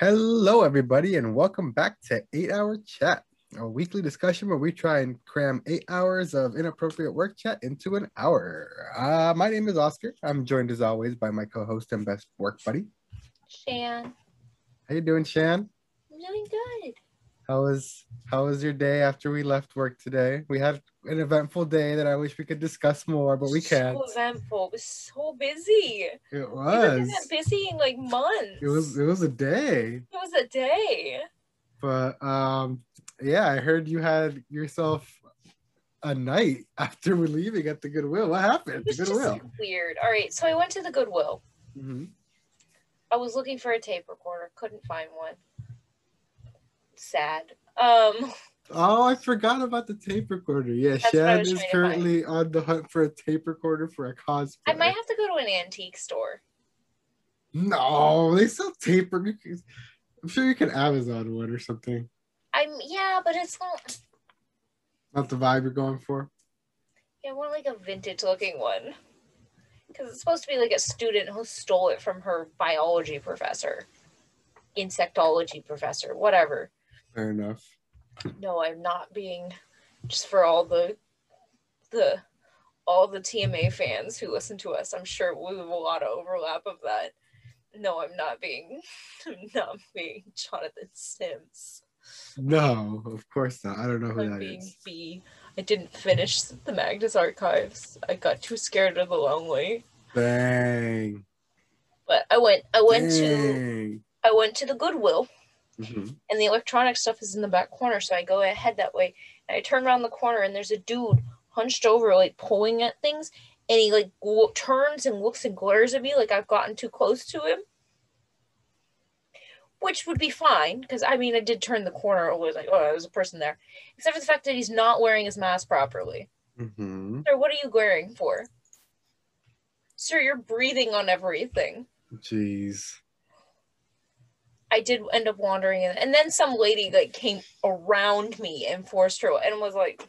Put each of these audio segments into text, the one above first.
Hello, everybody, and welcome back to 8 Hour Chat, a weekly discussion where we try and cram eight hours of inappropriate work chat into an hour. Uh, my name is Oscar. I'm joined as always by my co-host and best work buddy. Shan. How you doing, Shan? I'm doing good. How was how was your day after we left work today? We had an eventful day that I wish we could discuss more, but we can't. So eventful. It was so busy. It We haven't was. been busy in like months. It was it was a day. It was a day. But um yeah, I heard you had yourself a night after we're leaving at the Goodwill. What happened? It was Goodwill. weird. All right, so I went to the Goodwill. hmm I was looking for a tape recorder, couldn't find one. Sad. Um, Oh, I forgot about the tape recorder. Yeah, That's what I Shan is currently on the hunt for a tape recorder for a cosplay. I might have to go to an antique store. No, they sell tape. recorders. I'm sure you can Amazon one or something. I'm yeah, but it's not. Not the vibe you're going for. Yeah, I want like a vintage looking one. Because it's supposed to be like a student who stole it from her biology professor, insectology professor, whatever. Fair enough. No, I'm not being just for all the the all the TMA fans who listen to us. I'm sure we have a lot of overlap of that. No, I'm not being I'm not being Jonathan Sims. No, of course not. I don't know who that is. I'm that being is. B. I didn't finish the Magnus archives. I got too scared of the lonely. Bang. But I went I went to I went to the Goodwill Mhm. and the electronic stuff is in the back corner, so I go ahead that way. And I turn around the corner and there's a dude hunched over, like pulling at things, and he like gl- turns and looks and glares at me like I've gotten too close to him. Which would be fine, because I mean I did turn the corner, Always like, oh, there's a person there. Except for the fact that he's not wearing his mask properly. Mhm. Sir, what are you glaring for? Sir, you're breathing on everything. Jeez. I did end up wandering in, and then some lady like came around me and forced her and was like,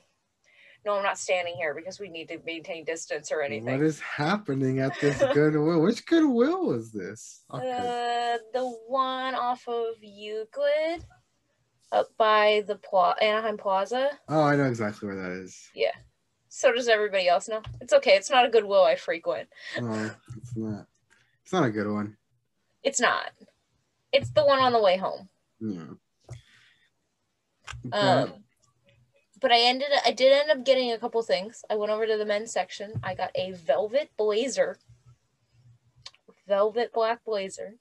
"No, I'm not standing here because we need to maintain distance or anything." What is happening at this Goodwill? Which Goodwill was this? Okay. uh, the one off of Euclid, up by the Pla- Anaheim Plaza. Oh, I know exactly where that is. Yeah. So does everybody else know. It's okay. It's not a Goodwill I frequent. No, it's not. It's not a good one. It's not. It's the one on the way home. Yeah. Um, but I ended. I did end up getting a couple things. I went over to the men's section. I got a velvet blazer, velvet black blazer,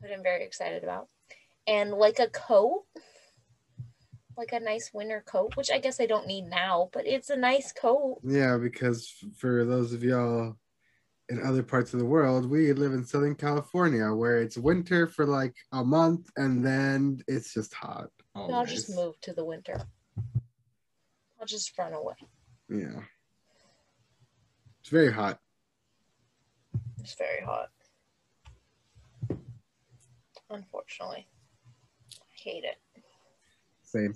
that I'm very excited about, and like a coat, like a nice winter coat, which I guess I don't need now, but it's a nice coat. yeah, because for those of y'all in other parts of the world, we live in Southern California where it's winter for like a month and then it's just hot. And I'll just move to the winter. I'll just run away. Yeah. It's very hot. It's very hot. Unfortunately, I hate it. Same.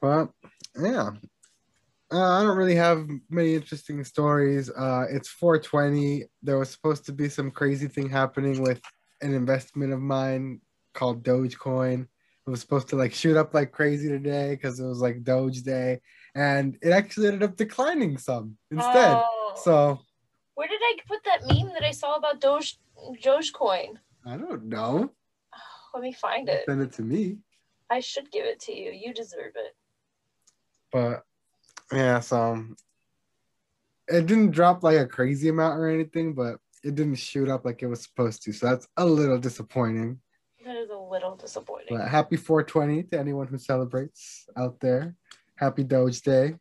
Well, yeah. Uh, I don't really have many interesting stories. Uh, it's 420. There was supposed to be some crazy thing happening with an investment of mine called Dogecoin. It was supposed to like shoot up like crazy today because it was like Doge Day, and it actually ended up declining some instead. Oh. So Where did I put that meme that I saw about Doge Dogecoin? I don't know. Let me find it. Send it to me. I should give it to you. You deserve it. But yeah, so it didn't drop like a crazy amount or anything, but it didn't shoot up like it was supposed to. So that's a little disappointing. That is a little disappointing. But happy 420 to anyone who celebrates out there. Happy Doge Day.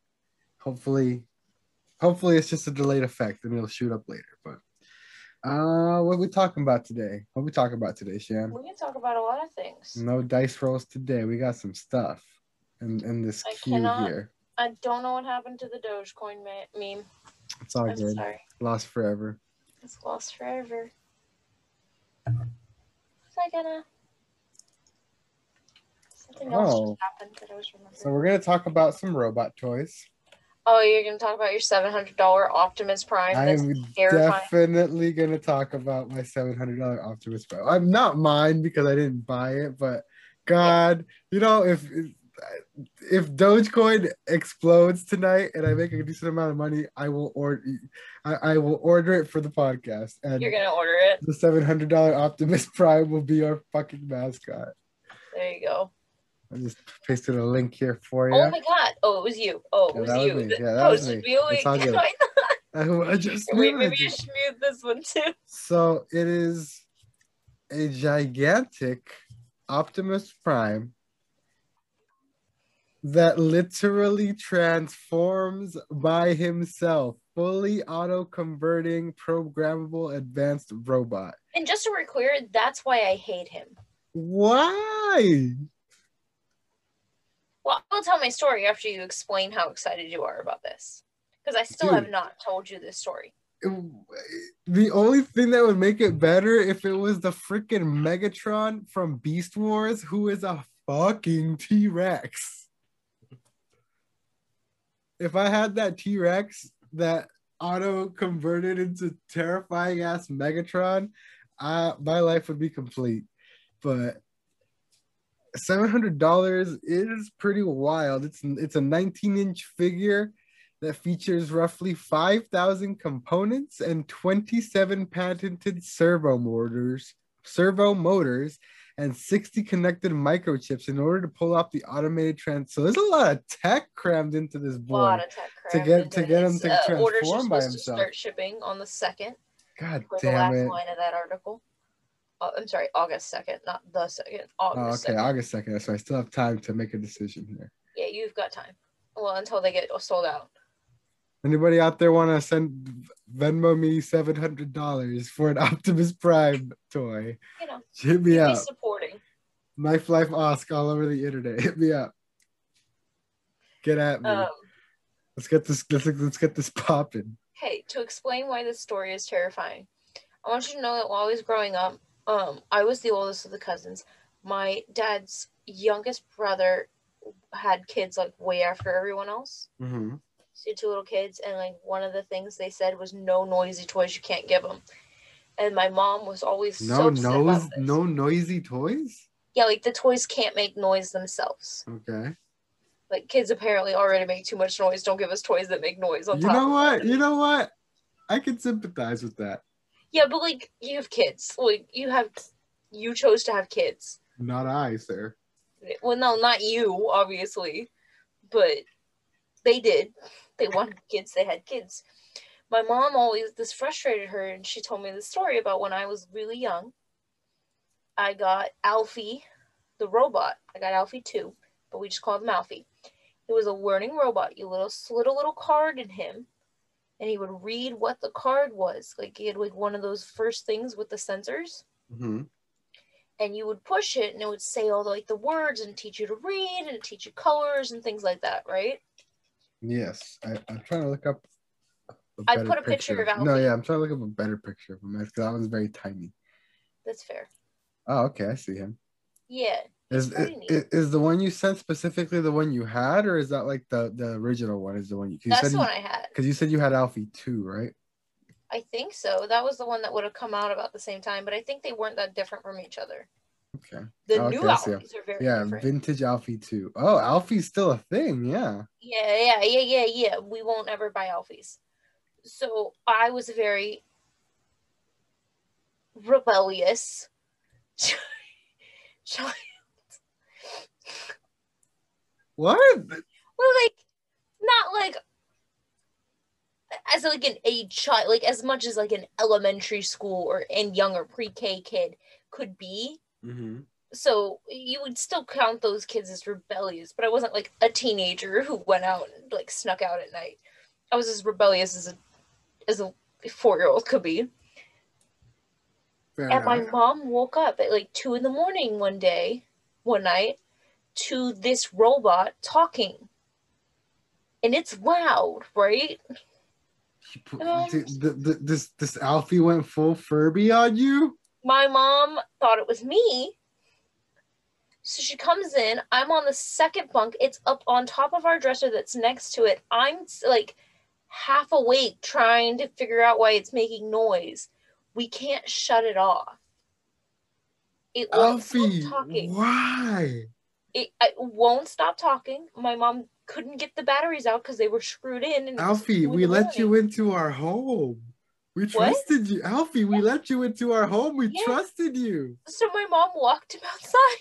Hopefully, hopefully it's just a delayed effect and it'll shoot up later. But uh what we talking about today? What we talking about today, Shan? We can talk about a lot of things. No dice rolls today. We got some stuff in, in this I queue cannot- here. I don't know what happened to the Dogecoin me- meme. It's all I'm good. sorry. Lost forever. It's lost forever. Was I gonna? Something else Oh. just happened that I was remembering. So we're gonna talk about some robot toys. Oh, you're gonna talk about your seven hundred dollar Optimus Prime. I'm definitely gonna talk about my seven hundred dollar Optimus Prime. I'm not mine because I didn't buy it, but God, you know if if Dogecoin explodes tonight and I make a decent amount of money, I will order. I, I will order it for the podcast, and You're gonna order it. the seven hundred dollar Optimus Prime will be our fucking mascot. There you go. I just pasted a link here for you. Oh my god. Oh, it was you. Oh, it Yeah, was was you. me. Yeah, that was oh, me. It's all good. I just Wait, maybe you should mute this one too. So it is a gigantic Optimus Prime that literally transforms by himself, fully auto converting, programmable advanced robot. And just so we're clear, that's why I hate him. Why? Well, I'll tell my story after you explain how excited you are about this. Because I still have not told you this story. The only thing that would make it better if it was the freaking Megatron from Beast Wars, who is a fucking T Rex. If I had that T Rex that auto converted into terrifying ass Megatron, uh, my life would be complete. But seven hundred dollars is pretty wild. It's it's a nineteen inch figure that features roughly 5,000 components and 27 patented servo motors, servo motors, and 60 connected microchips in order to pull off the automated trans. So there's a lot of tech crammed into this boy. lot of tech To get- to get him to Uh, orders are transform by supposed himself. To start shipping on the second, God for the last it. line of that article. Oh, I'm sorry, August second, not the second. Oh, August okay, 2nd. August 2nd. So I still have time to make a decision here. Yeah, you've got time. Well, until they get sold out. Anybody out there want to send Venmo me $700 for an Optimus Prime toy? You know, Hit me up. supporting. Knife Life Osc all over the internet. Hit me up. Get at me. Um, let's get this. Let's, let's get this popping. hey, to explain why this story is terrifying, I want you to know that while I was growing up, um, I was the oldest of the cousins. My dad's youngest brother had kids like way after everyone else. Mm-hmm. Two little kids, and like one of the things they said was no noisy toys. You can't give them. And my mom was always No so upset nose, about this. no noisy toys. Yeah, like the toys can't make noise themselves. Okay. Like kids apparently already make too much noise. Don't give us toys that make noise on You top. know what? You know what? I can sympathize with that. Yeah, but like you have kids. Like you have, you chose to have kids. Not I, sir. Well, no, not you, obviously, but they did. They wanted kids. They had kids. My mom always this frustrated her, and she told me the story about when I was really young. I got Alphie, the robot. I got Alphie too, but we just called him Alphie. He was a learning robot. You little slid a little card in him, and he would read what the card was. Like he had like one of those first things with the sensors Mm-hmm. and you would push it and it would say all the, like the words and teach you to read and teach you colors and things like that, right? Yes, I, I'm trying to look up. I put a picture of No, yeah, I'm trying to look up a better picture of him because that one's very tiny. That's fair. Oh, okay, I see him. Yeah. Is, is is the one you sent specifically the one you had, or is that like the the original one? Is the one you That's said the you- one I had. Because you said you had Alphie too, right? I think so. That was the one that would have come out about the same time, but I think they weren't that different from each other. Okay. The Oh, new okay, I. Alphies are very Yeah, different. vintage Alphie too. Oh, Alphie's still a thing. Yeah. Yeah, yeah, yeah, yeah, yeah. We won't ever buy Alphies. So I was very rebellious. Child. What? Well, like, not like as like an age child, like as much as like an elementary school or and younger pre-K kid could be. Mm-hmm. So you would still count those kids as rebellious, but I wasn't like a teenager who went out and like snuck out at night. I was as rebellious as a as a four year old could be. Fair And my mom woke up at like two in the morning one day, one night, to this robot talking. And it's loud, right? Put- Um, th- th- th- this this Alphie went full Furby on you. My mom thought it was me. So she comes in. I'm on the second bunk. It's up on top of our dresser that's next to it. I'm like half awake trying to figure out why it's making noise. We can't shut it off. It won't Alphie, stop talking. why? It, it won't stop talking. My mom couldn't get the batteries out because they were screwed in. And Alphie, we let you into our home. We What? trusted you. Alphie, we let you into our home. We Yeah. trusted you. So my mom walked him outside.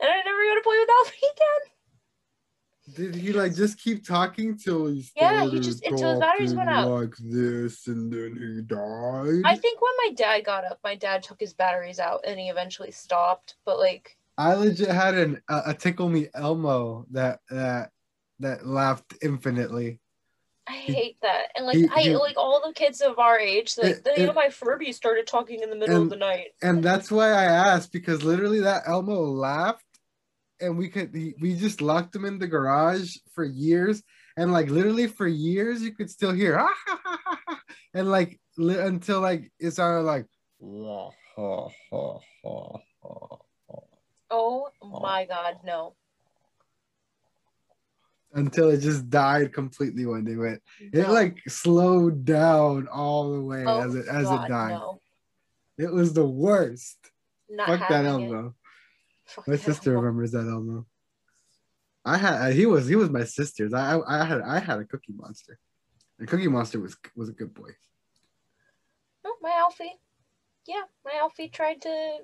And I never got to play with Alphie again. Did he like just keep talking till he Yeah, he just- until his batteries went out. like this, and then he died? I think when my dad got up, my dad took his batteries out and he eventually stopped. But like, I legit had an a, a tickle me Elmo that that that laughed infinitely. I hate that. And like, he- I he- like all the kids of our age, like, It- the, you know, my Furby started talking in the middle And- of the night. And that's why I asked because literally that Elmo laughed, and we could he, we just locked him in the garage for years, and like literally for years you could still hear "Ah, ha, ha, ha, ha," and like li- until like it sounded like "Wah, ha, ha, ha, ha, ha," Oh my god, no. Until it just died completely when they went. It No. like slowed down all the way Oh, as it as God, it died. No. It was the worst. Not Fuck that it. Elmo. Fuck My sister Elmo. remembers that Elmo. I had he was he was my sister's. I I, I had I had a Cookie Monster. And Cookie Monster was was a good boy. Oh, my Alphie. Yeah, my Alphie tried to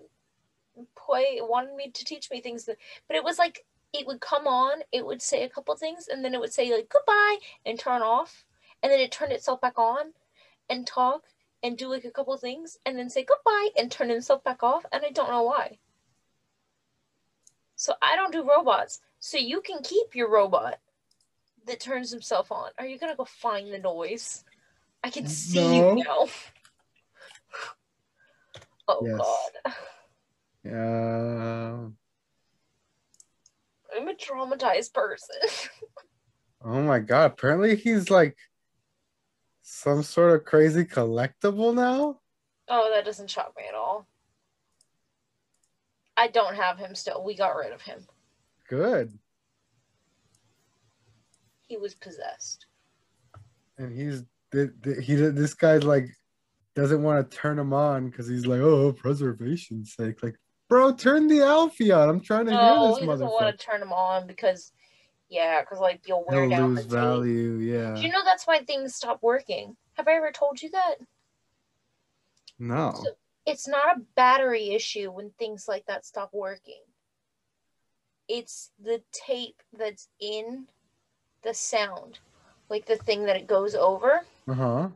play, wanted me to teach me things, that, but it was like it would come on, it would say a couple things, and then it would say like goodbye and turn off, and then it turned itself back on, and talk and do like a couple things, and then say goodbye and turn itself back off, and I don't know why. So I don't do robots. So you can keep your robot that turns himself on. Are you gonna go find the noise? I can see No. you now. Oh Yes. god. Yeah. I'm a traumatized person. Oh my god. Apparently he's like some sort of crazy collectible now. oh, that doesn't shock me at all. I don't have him still. We got rid of him. Good. He was possessed. And he's he this guy's like doesn't want to turn him on because he's like, oh, preservation's sake. Like, bro, turn the Alphie on. I'm trying to No, hear he this doesn't motherfucker. want to turn him on because, yeah, because like you'll wear He'll down lose the tape. value. Yeah. Do you know that's why things stop working? Have I ever told you that? No. So- It's not a battery issue when things like that stop working. It's the tape that's in the sound, like the thing that it goes over. Uh huh.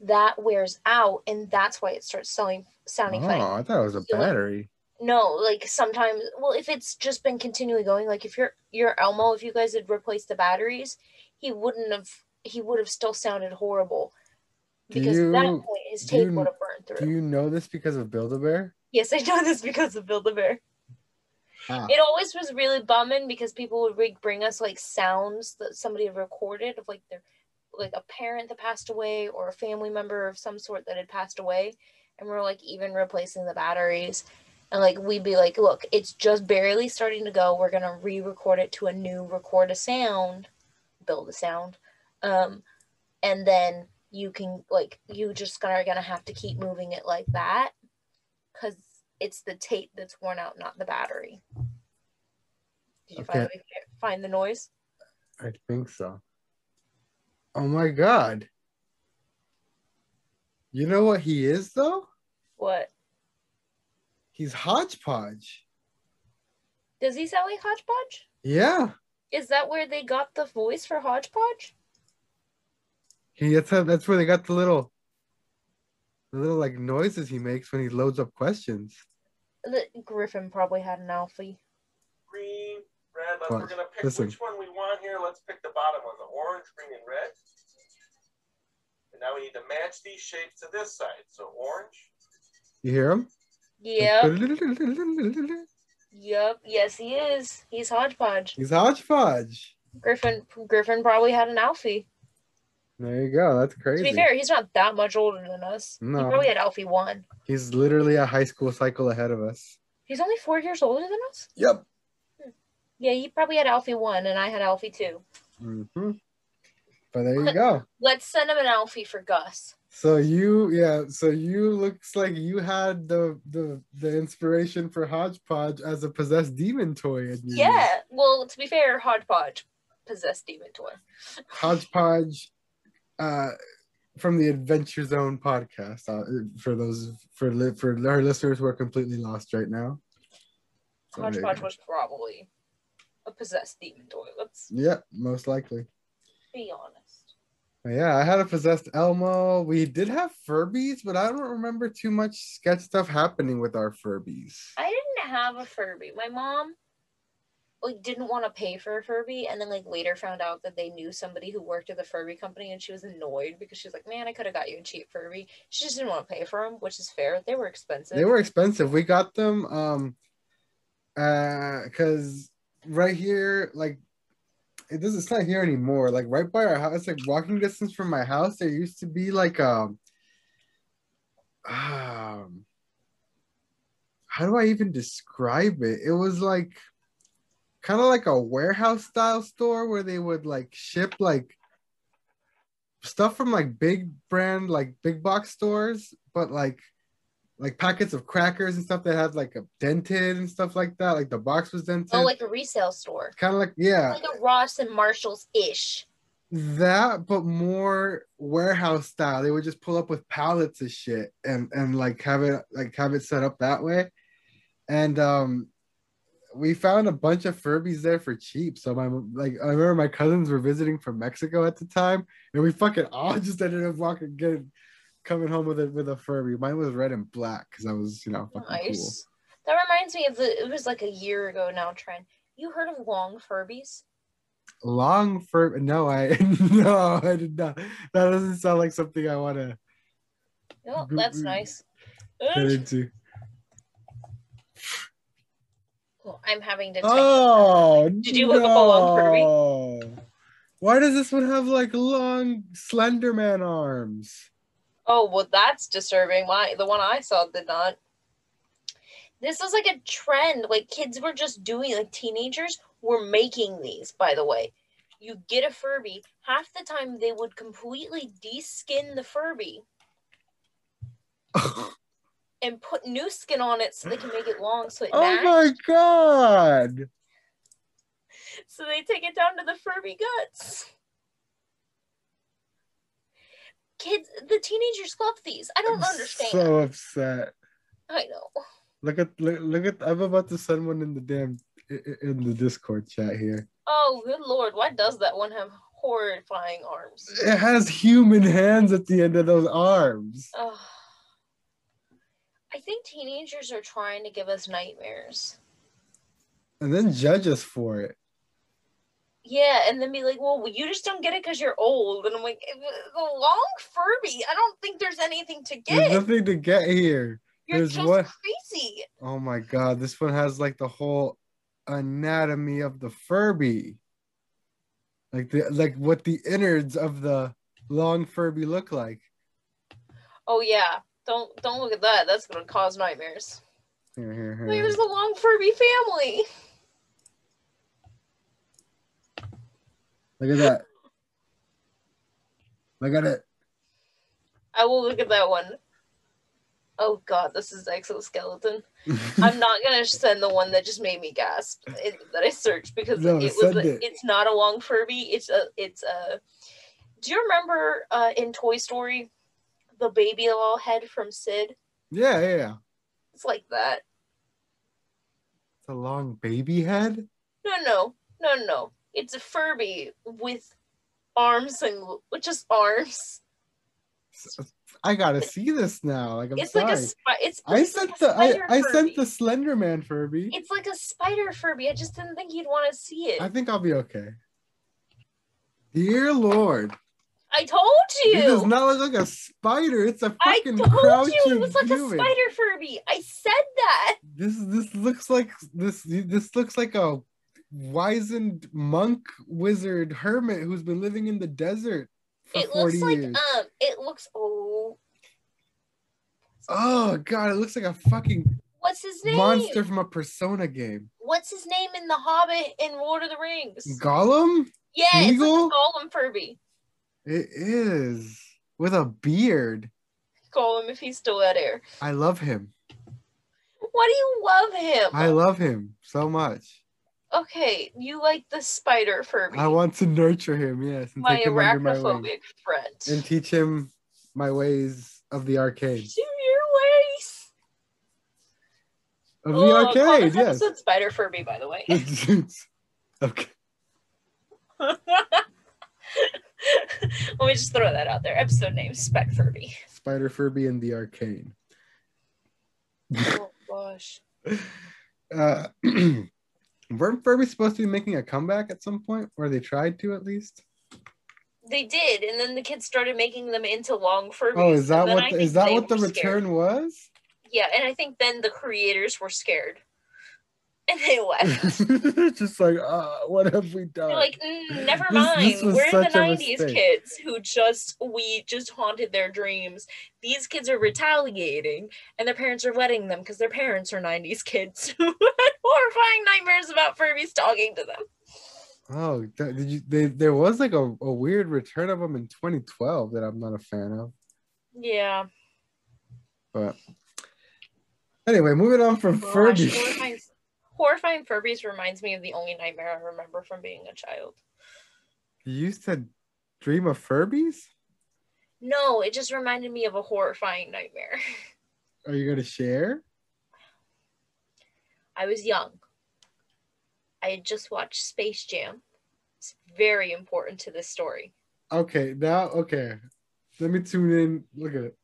that wears out and that's why it starts selling sounding Oh, funny I thought it was a battery. No like sometimes well if it's just been continually going like if your your elmo if you guys had replaced the batteries he wouldn't have he would have still sounded horrible because at that point his tape you- would have burned through. Do you know this because of Build a Bear? yes i know this because of build a bear Ah. it always was really bumming because people would re- bring us like sounds that somebody had recorded of like their like a parent that passed away or a family member of some sort that had passed away and we're like even replacing the batteries and like we'd be like look it's just barely starting to go we're gonna re-record it to a new record a sound build a sound um and then you can like you just gonna gonna have to keep moving it like that because it's the tape that's worn out not the battery did you Okay. finally find the noise I think so. Oh my god. You know what he is though? what He's hodgepodge. does he sound like hodgepodge Yeah. is that where they got the voice for hodgepodge He that's how, that's where they got the little the little like noises he makes when he loads up questions. the griffin probably had an alphie green, red. Let's, we're gonna pick Listen. which one we want here. Let's pick the bottom one, the orange, green, and red. And now we need to match these shapes to this side. So orange, You hear him? Yep yep yes he is he's hodgepodge He's hodgepodge. griffin griffin probably had an alphie There you go. That's crazy. To be fair, he's not that much older than us. No. He probably had Alphie one. He's literally a high school cycle ahead of us. He's only four years older than us. Yep. Yeah, he probably had Alphie one, and I had Alphie two. hmm But there you go. Let's send him an Alphie for Gus. So you, yeah. So you looks like you had the the the inspiration for Hodgepodge as a possessed demon toy. Yeah. Well, to be fair, Hodgepodge possessed demon toy. Hodgepodge, uh, from the Adventure Zone podcast. Uh, for those for li- for our listeners who are completely lost right now. So Hodgepodge was probably a possessed demon toy. Let's Yeah, most likely. be honest. Yeah, I had a possessed Elmo. We did have Furbies, but I don't remember too much sketch stuff happening with our Furbies. I didn't have a Furby. My mom like didn't want to pay for a Furby and then like later found out that they knew somebody who worked at the Furby company and she was annoyed because she was like, "Man, I could have got you a cheap Furby." She just didn't want to pay for them, which is fair. They were expensive. They were expensive. We got them um uh cuz right here like it doesn't it's not here anymore. Like right by our house, like walking distance from my house, there used to be like um um how do I even describe it? It was like kind of like a warehouse style store where they would like ship like stuff from like big brand like big box stores, but like like packets of crackers and stuff that had like a dented and stuff like that. Like the box was dented. oh, like a resale store. kind of like yeah, Like a Ross and Marshalls ish. that but more warehouse style. They would just pull up with pallets of shit and and like have it like have it set up that way. And um we found a bunch of Furbies there for cheap. So my like I remember my cousins were visiting from Mexico at the time, and we fucking all just ended up walking getting coming home with it with a Furby. Mine was red and black because I was you know fucking Nice. That reminds me of the. It was like a year ago now. Trend. You heard of long Furbies? Long fur? No, I no, I did not. That doesn't sound like something I want to Oh, that's nice. get into. Well, I'm having to. Oh, Did you look up a long Furby? no. Why does this one have like long Slender Man arms? Oh well, that's disturbing. My the one I saw did not. This was like a trend. Like kids were just doing. Like teenagers were making these. By the way, you get a Furby. Half the time they would completely de-skin the Furby and put new skin on it so they can make it long so it oh matches. my god! So they take it down to the Furby guts. Kids, the teenagers love these. I don't I'm understand. So upset. I know. Look at look, look at. I'm about to send one in the damn in the Discord chat here. Oh, good lord! Why does that one have horrifying arms? It has human hands at the end of those arms. Ugh. I think teenagers are trying to give us nightmares. And then judge us for it. Yeah, and then be like, "Well, you just don't get it because you're old." And I'm like, eh, "The long Furby. I don't think there's anything to There's get. nothing to get here. You're there's just what- crazy." Oh my god, this one has like the whole anatomy of the Furby. Like the like what the innards of the long Furby look like. Oh yeah, don't don't look at that. That's gonna cause nightmares. Here, here, here. There's the long Furby family. Look at that. Look at it. I will look at that one. Oh god, this is exoskeleton. I'm not gonna send the one that just made me gasp it, that I searched because No, it was it. it's not a long Furby. It's a it's a. Do you remember uh, in Toy Story, the baby doll head from Sid? yeah, yeah, yeah. It's like that. It's a long baby head. No, no, no, no. It's a Furby with arms and with just arms. I gotta see this now. Like I'm it's sorry. like a spi- it's. I sent like the I, I sent the Slender Man Furby. It's like a spider Furby. I just didn't think you'd want to see it. I think I'll be okay. Dear Lord, I told you. it does not look like a spider. It's a I fucking told crouching you it was like human. a spider Furby. I said that. This this looks like this this looks like a wizened monk wizard hermit who's been living in the desert for It 40 looks like years. um it looks oh oh god, it looks like a fucking what's his name? monster from a Persona game. What's his name in The Hobbit in Lord of the Rings? Gollum? yeah, it's like Gollum Furby. It is with a beard. Gollum if he's still at air. I love him. Why do you love him? I love him so much. Okay, you like the spider Furby. I want to nurture him, yes, and my take him under my arachnophobic friend. and teach him my ways of the arcade. Do your ways. Of the Oh, call arcade, this yes. episode Spider Furby, by the way. okay. Let me just throw that out there. Episode name Spec Furby. Spider Furby in the arcade. Oh gosh. Uh, weren't Furby supposed to be making a comeback at some point, or they tried to at least? They did, and then the kids started making them into long Furbies. Oh, is that what the, is that what the scared. return was? Yeah, and I think then the creators were scared, and they left. Just like, uh, what have we done? They're like, mm, never mind. this was We're the '90s kids who just we just haunted their dreams. These kids are retaliating, and their parents are letting them because their parents are '90s kids horrifying nightmares about Furbies talking to them. oh, did you? They, there was like a, a weird return of them in 2012 that I'm not a fan of. Yeah. But anyway, moving on from Furby. horrifying, horrifying Furbies reminds me of the only nightmare I remember from being a child. You used to dream of Furbies? No, it just reminded me of a horrifying nightmare. Are you gonna share? I was young. I had just watched Space Jam. It's very important to this story. Okay, now okay. Let me tune in. Look at it.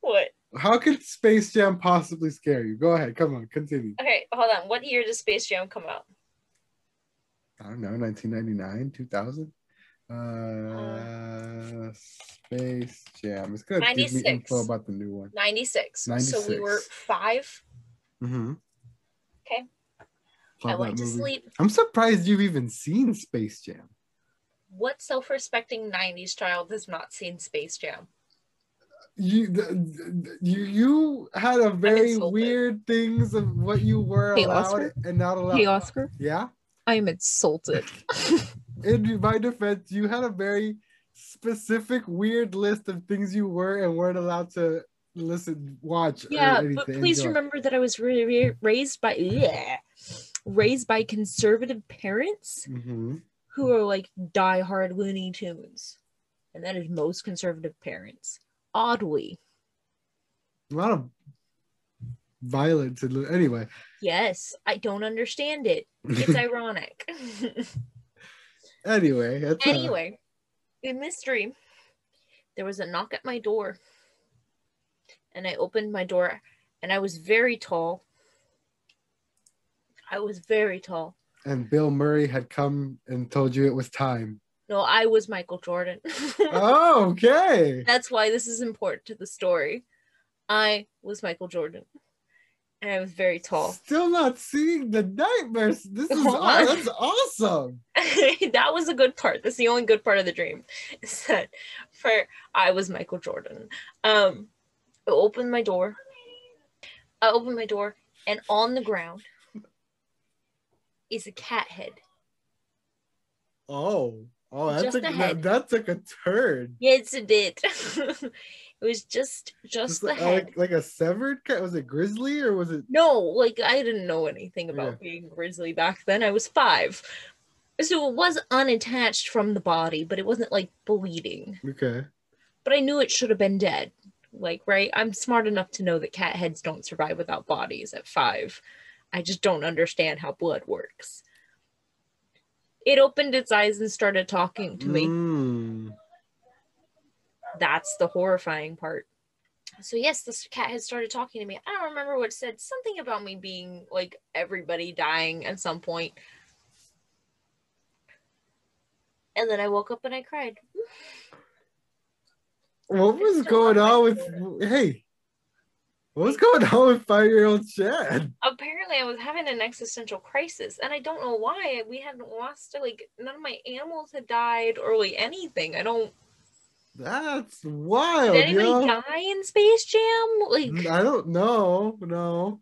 What? How could Space Jam possibly scare you? Go ahead. Come on, continue. Okay, hold on. What year did Space Jam come out? I don't know, 1999, 2000. Uh, Space Jam. It's gonna give me 96. info about the new one. 96. 96. So we were five. Mm-hmm. Okay. I went to movie. sleep. I'm surprised you've even seen Space Jam. What self respecting 90s child has not seen Space Jam? You, the, the- you, you had a very weird things of what you were Hey, allowed Oscar? and not allowed. Hey, Oscar, Yeah. I am insulted. in my defense, you had a very specific, weird list of things you were and weren't allowed to listen, watch. yeah, but please enjoy. remember that I was re- re- raised by yeah, raised by conservative parents Mhm. who are like diehard Looney Tunes, and that is most conservative parents. Oddly, A lot of violence. And, anyway, yes, I don't understand it. It's ironic. anyway, uh, Anyway, in this dream, there was a knock at my door, and I opened my door, and I was very tall. I was very tall. and Bill Murray had come and told you it was time. No, I was Michael Jordan. oh, okay. That's why this is important to the story. I was Michael Jordan. And I was very tall. Still not seeing the nightmares. This is that's awesome. that was a good part. That's the only good part of the dream. Is that for I was Michael Jordan. Um I opened my door. I opened my door and on the ground is a cat head. Oh, oh, that Just took a that, head. that took a turn. Yes, it did. it was just just Just the like, head. like like a severed cat. Was it grizzly or was it? No, like I didn't know anything about being grizzly back then. I was five. So it was unattached from the body, but it wasn't like bleeding. Okay. But I knew it should have been dead. Like, right? I'm smart enough to know that cat heads don't survive without bodies at five. I just don't understand how blood works. It opened its eyes and started talking to me. Mm. That's the horrifying part. so yes, this cat had started talking to me. I don't remember what it said. Something about me being Like everybody dying at some point. And then I woke up and I cried. What was going on with? Hey, what was going on with five-year-old Chad? apparently I was having an existential crisis, and I don't know why. We hadn't lost like none of my animals had died or like anything. I don't. That's wild. Did anybody yo. die in Space Jam? Like, I don't know. No.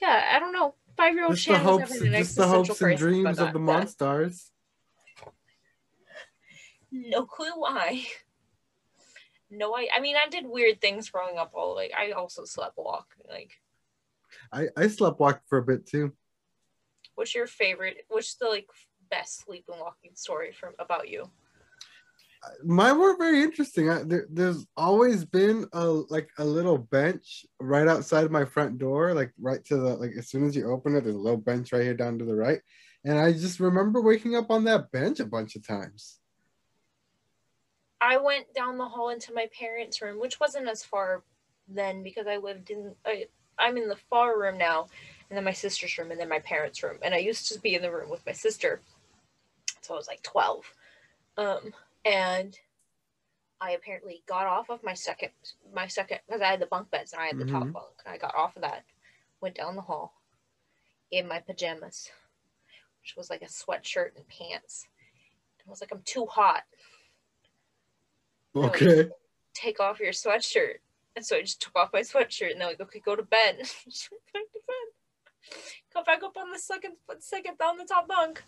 yeah, I don't know. Five year old Just the Shan was hopes, having an just the existential hopes and dreams of the that. monsters. No clue why. No, I. I mean, I did weird things growing up. All like, I also slept walk. Like, I I slept walked for a bit too. what's your favorite? What's the like best sleep and walking story from about you? Uh, mine weren't very interesting. I, there, there's always been a like a little bench right outside my front door, like right to the like as soon as you open it, there's a little bench right here down to the right. And I just remember waking up on that bench a bunch of times. I went down the hall into my parents' room, which wasn't as far then because I lived in. I, I'm in the far room now, and then my sister's room, and then my parents' room. And I used to be in the room with my sister, so I was like 12. Um, and I apparently got off of my second, my second, because I had the bunk beds and I had the top Mhm. bunk. And I got off of that, went down the hall in my pajamas, which was like a sweatshirt and pants. And I was like, I'm too hot. Okay. take off your sweatshirt. And so I just took off my sweatshirt and they're like, okay, go to bed. Back to bed. Got back up on the second second down the top bunk.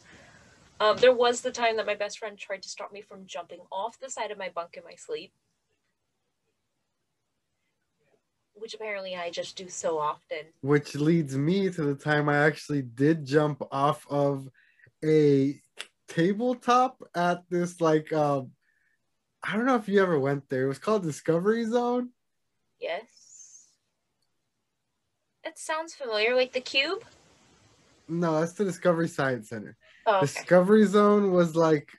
Um, there was the time that my best friend tried to stop me from jumping off the side of my bunk in my sleep. Which apparently I just do so often. Which leads me to the time I actually did jump off of a tabletop at this like um I don't know if you ever went there. It was called Discovery Zone. Yes. It sounds familiar, like the cube. No, that's the Discovery Science Center. Oh, okay. Discovery Zone was like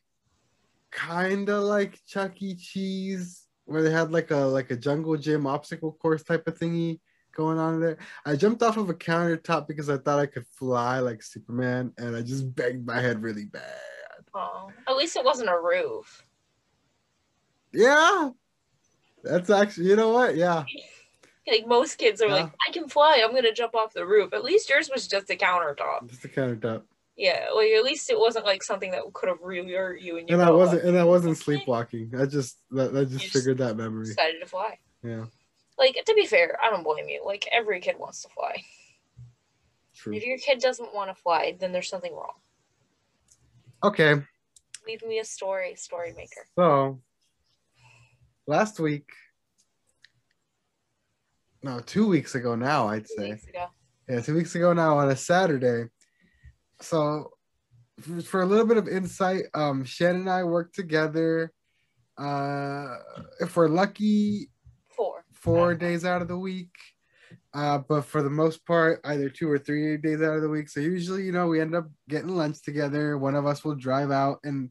kind of like Chuck E. Cheese, where they had like a like a jungle gym obstacle course type of thingy going on there. I jumped off of a countertop because I thought I could fly like Superman, and I just banged my head really bad. Oh, at least it wasn't a roof. Yeah, that's actually you know what? Yeah, Like most kids are like, I can fly. I'm gonna jump off the roof. At least yours was just a countertop. just a countertop, Yeah, like at least it wasn't like something that could have really hurt you. And you and I wasn't "Oh, and I wasn't sleepwalking. I just that, that just You just that memory. decided to fly. Yeah, Like to be fair, I don't blame you. Like every kid wants to fly. true. If your kid doesn't want to fly, then there's something wrong. Okay, Leave me a story, story maker. So last week, no, two weeks ago now, I'd Two say. weeks ago. Yeah, two weeks ago now on a Saturday. So for, for a little bit of insight, um, Shannon and I work together. Uh, if we're lucky, Four. four days out of the week. Uh, but for the most part, either two or three days out of the week. So usually, you know, we end up getting lunch together. One of us will drive out and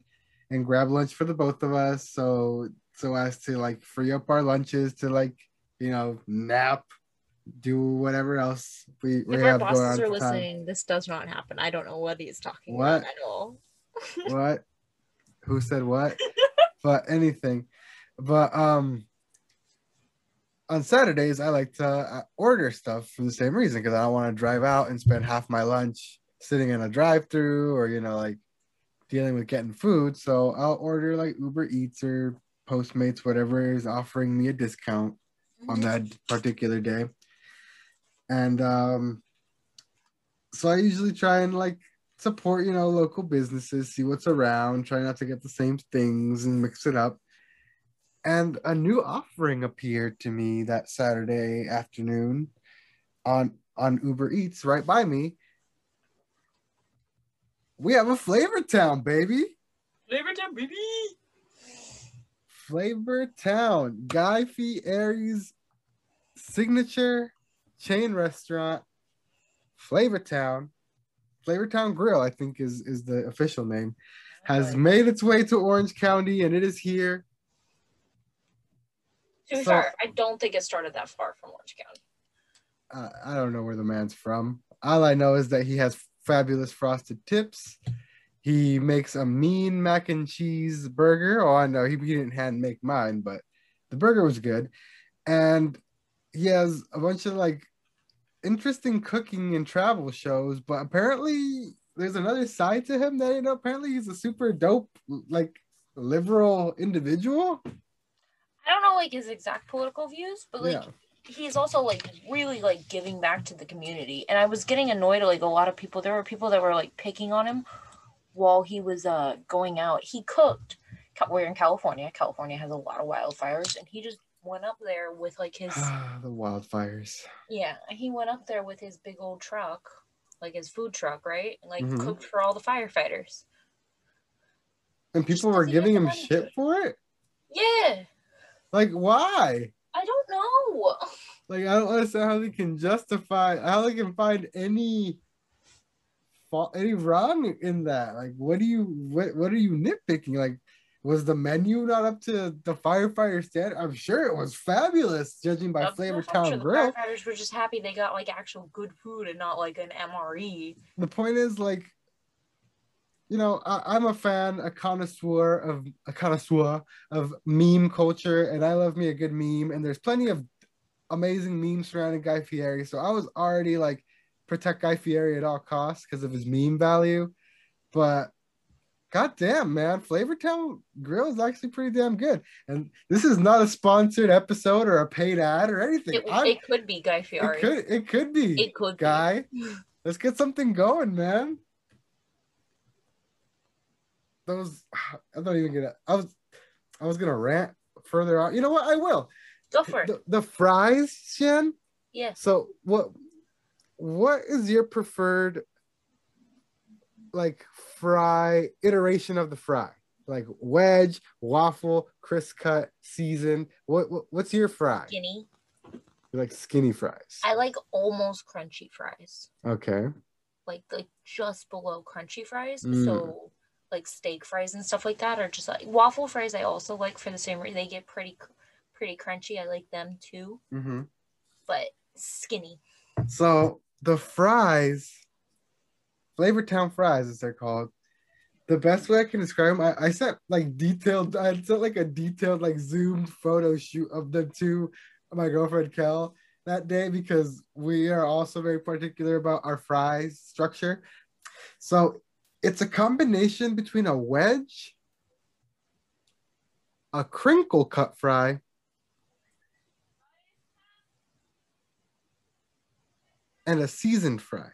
and grab lunch for the both of us. So so as to like free up our lunches to like, you know, nap, do whatever else we, we If our have going on bosses are the time. listening, this does not happen. I don't know what he's talking What? about at all. what who said what but anything but um on saturdays i like to uh, order stuff for the same reason because i don't want to drive out and spend half my lunch sitting in a drive through or you know like dealing with getting food so i'll order like uber eats or postmates whatever is offering me a discount on that particular day. And um, so I usually try and like support, you know, local businesses, see what's around, try not to get the same things and mix it up. And a new offering appeared to me that Saturday afternoon on on Uber Eats right by me. We have a Flavor Town, baby. Flavor Town, baby. Flavor Town, Guy Fieri's signature chain restaurant, Flavor Town, Flavor Town Grill, I think is is the official name, has made its way to Orange County, and it is here. To be So- fair, I don't think it started that far from Orange County. Uh, I don't know where the man's from. All I know is that he has fabulous frosted tips. He makes a mean mac and cheese burger. Oh, I know he, he didn't hand make mine, but the burger was good. And he has a bunch of like interesting cooking and travel shows, but apparently there's another side to him that you know apparently he's a super dope like liberal individual. I don't know like his exact political views, but like Yeah. he's also like really like giving back to the community. And I was getting annoyed at like a lot of people. There were people that were like picking on him while he was uh going out. He cooked. We're in California. California has a lot of wildfires, and he just went up there with like his the wildfires. yeah. He went up there with his big old truck, like his food truck, right? And like Mhm. cooked for all the firefighters. And people were giving him shit it. for it? Yeah, Like why? I don't know. Like I don't understand how they can justify how they can find any fault any wrong in that. Like what do you what what are you nitpicking? Like was the menu not up to the firefighter standard? I'm sure it was fabulous, judging by I'm Flavor sure Town the Grill. firefighters were just happy they got like actual good food and not like an. MRE. the point is like you know I, i'm a fan a connoisseur of a connoisseur of meme culture and i love me a good meme and there's plenty of amazing memes surrounding guy fieri so i was already like protect guy fieri at all costs because of his meme value but god damn man flavortown grill is actually pretty damn good and this is not a sponsored episode or a paid ad or anything It, it could be Guy it Fieri. could it could be It could be. guy. Let's get something going, man. Those I'm not even gonna I was I was gonna rant further on. You know what? I will. Go for it. The, the fries, Shen. Yes. So what what is your preferred like fry iteration of the fry? Like wedge, waffle, crisp cut, seasoned. What, what what's your fry? Skinny. You like skinny fries. I like almost crunchy fries. Okay. Like like just below crunchy fries. Mm. So like steak fries and stuff like that are just like waffle fries I also like for the same reason. They get pretty pretty crunchy. I like them too. Mm-hmm. But skinny. So the fries, Flavortown fries, as they're called. The best way I can describe them, I, I sent like detailed, I sent like a detailed, like zoomed photo shoot of them to my girlfriend Kel that day because we are also very particular about our fries structure. So it's a combination between a wedge, a crinkle cut fry, and a seasoned fry.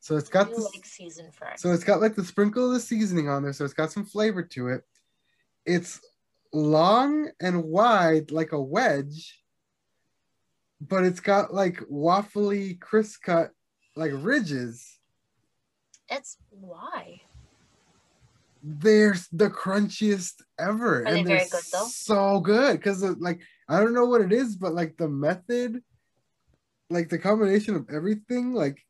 So it's got the like seasoned fries. so it's got like the sprinkle of the seasoning on there, so it's got some flavor to it. It's long and wide like a wedge, but it's got like waffly, crisp cut like ridges. It's why. They're the crunchiest ever, Are and good, though? so good because like I don't know what it is, but like the method, like the combination of everything, like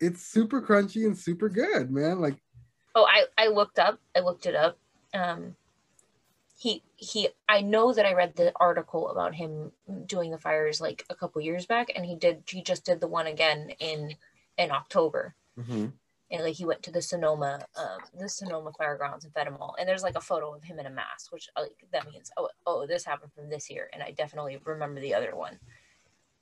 it's super crunchy and super good, man. Like Oh, I I looked up. I looked it up. Um, he he. I know that I read the article about him doing the fires like a couple years back, and he did. He just did the one again in in October, and like he went to the Sonoma, um, the Sonoma Firegrounds and fed them all. And there's like a photo of him in a mask, which like that means oh oh this happened from this year, and I definitely remember the other one.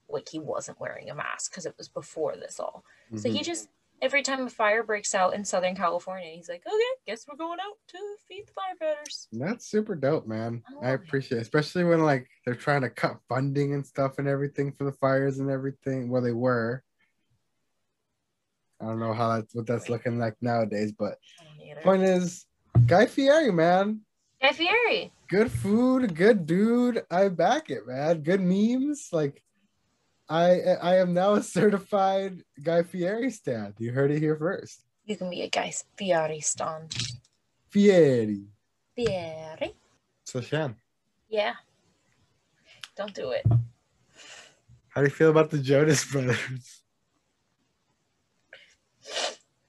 Like he wasn't wearing a mask because it was before this all. So he mm-hmm. just every time a fire breaks out in Southern California, he's like, "Okay, guess we're going out to feed the firefighters." That's super dope, man. Oh, I I appreciate it, especially when like they're trying to cut funding and stuff and everything for the fires and everything. Well, they were. I don't know how that's what that's looking like nowadays, but point is, Guy Fieri, man, Guy Fieri. good food, good dude. I back it, man. Good memes, like. I I am now a certified Guy Fieri stan. You heard it here first. You can be a Guy Fieri stan. Fieri. Fieri. So Shan, Yeah. Don't do it. how do you feel about the Jonas Brothers?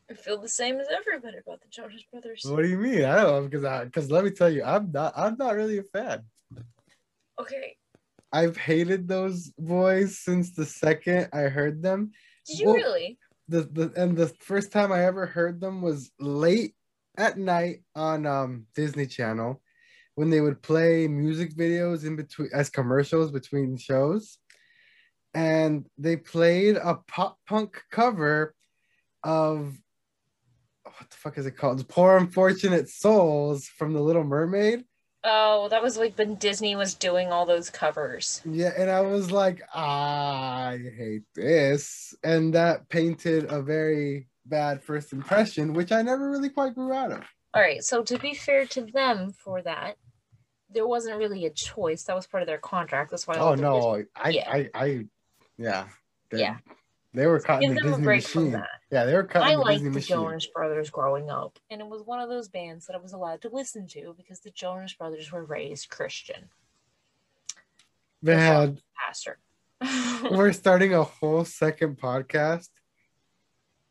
I feel the same as everybody about the Jonas Brothers. What do you mean? I don't know because I because let me tell you, I'm not I'm not really a fan. Okay. I've hated those boys since the second I heard them. Did you Well, really? The, the and the first time I ever heard them was late at night on um Disney Channel when they would play music videos in between as commercials between shows. and they played a pop punk cover of what the fuck is it called? Poor Unfortunate Souls from The Little Mermaid. Oh, that was like when Disney was doing all those covers. Yeah, and I was like, I hate this. And that painted a very bad first impression, which I never really quite grew out of. All right, so to be fair to them for that, there wasn't really a choice. That was part of their contract. That's why. Oh no, I, Yeah. I, I, yeah, they, Yeah. they were caught in the Disney machine. Yeah, they were caught I the liked Disney the machine. Jonas Brothers growing up, and it was one of those bands that I was allowed to listen to because the Jonas Brothers were raised Christian. Man, Pastor. we're starting a whole second podcast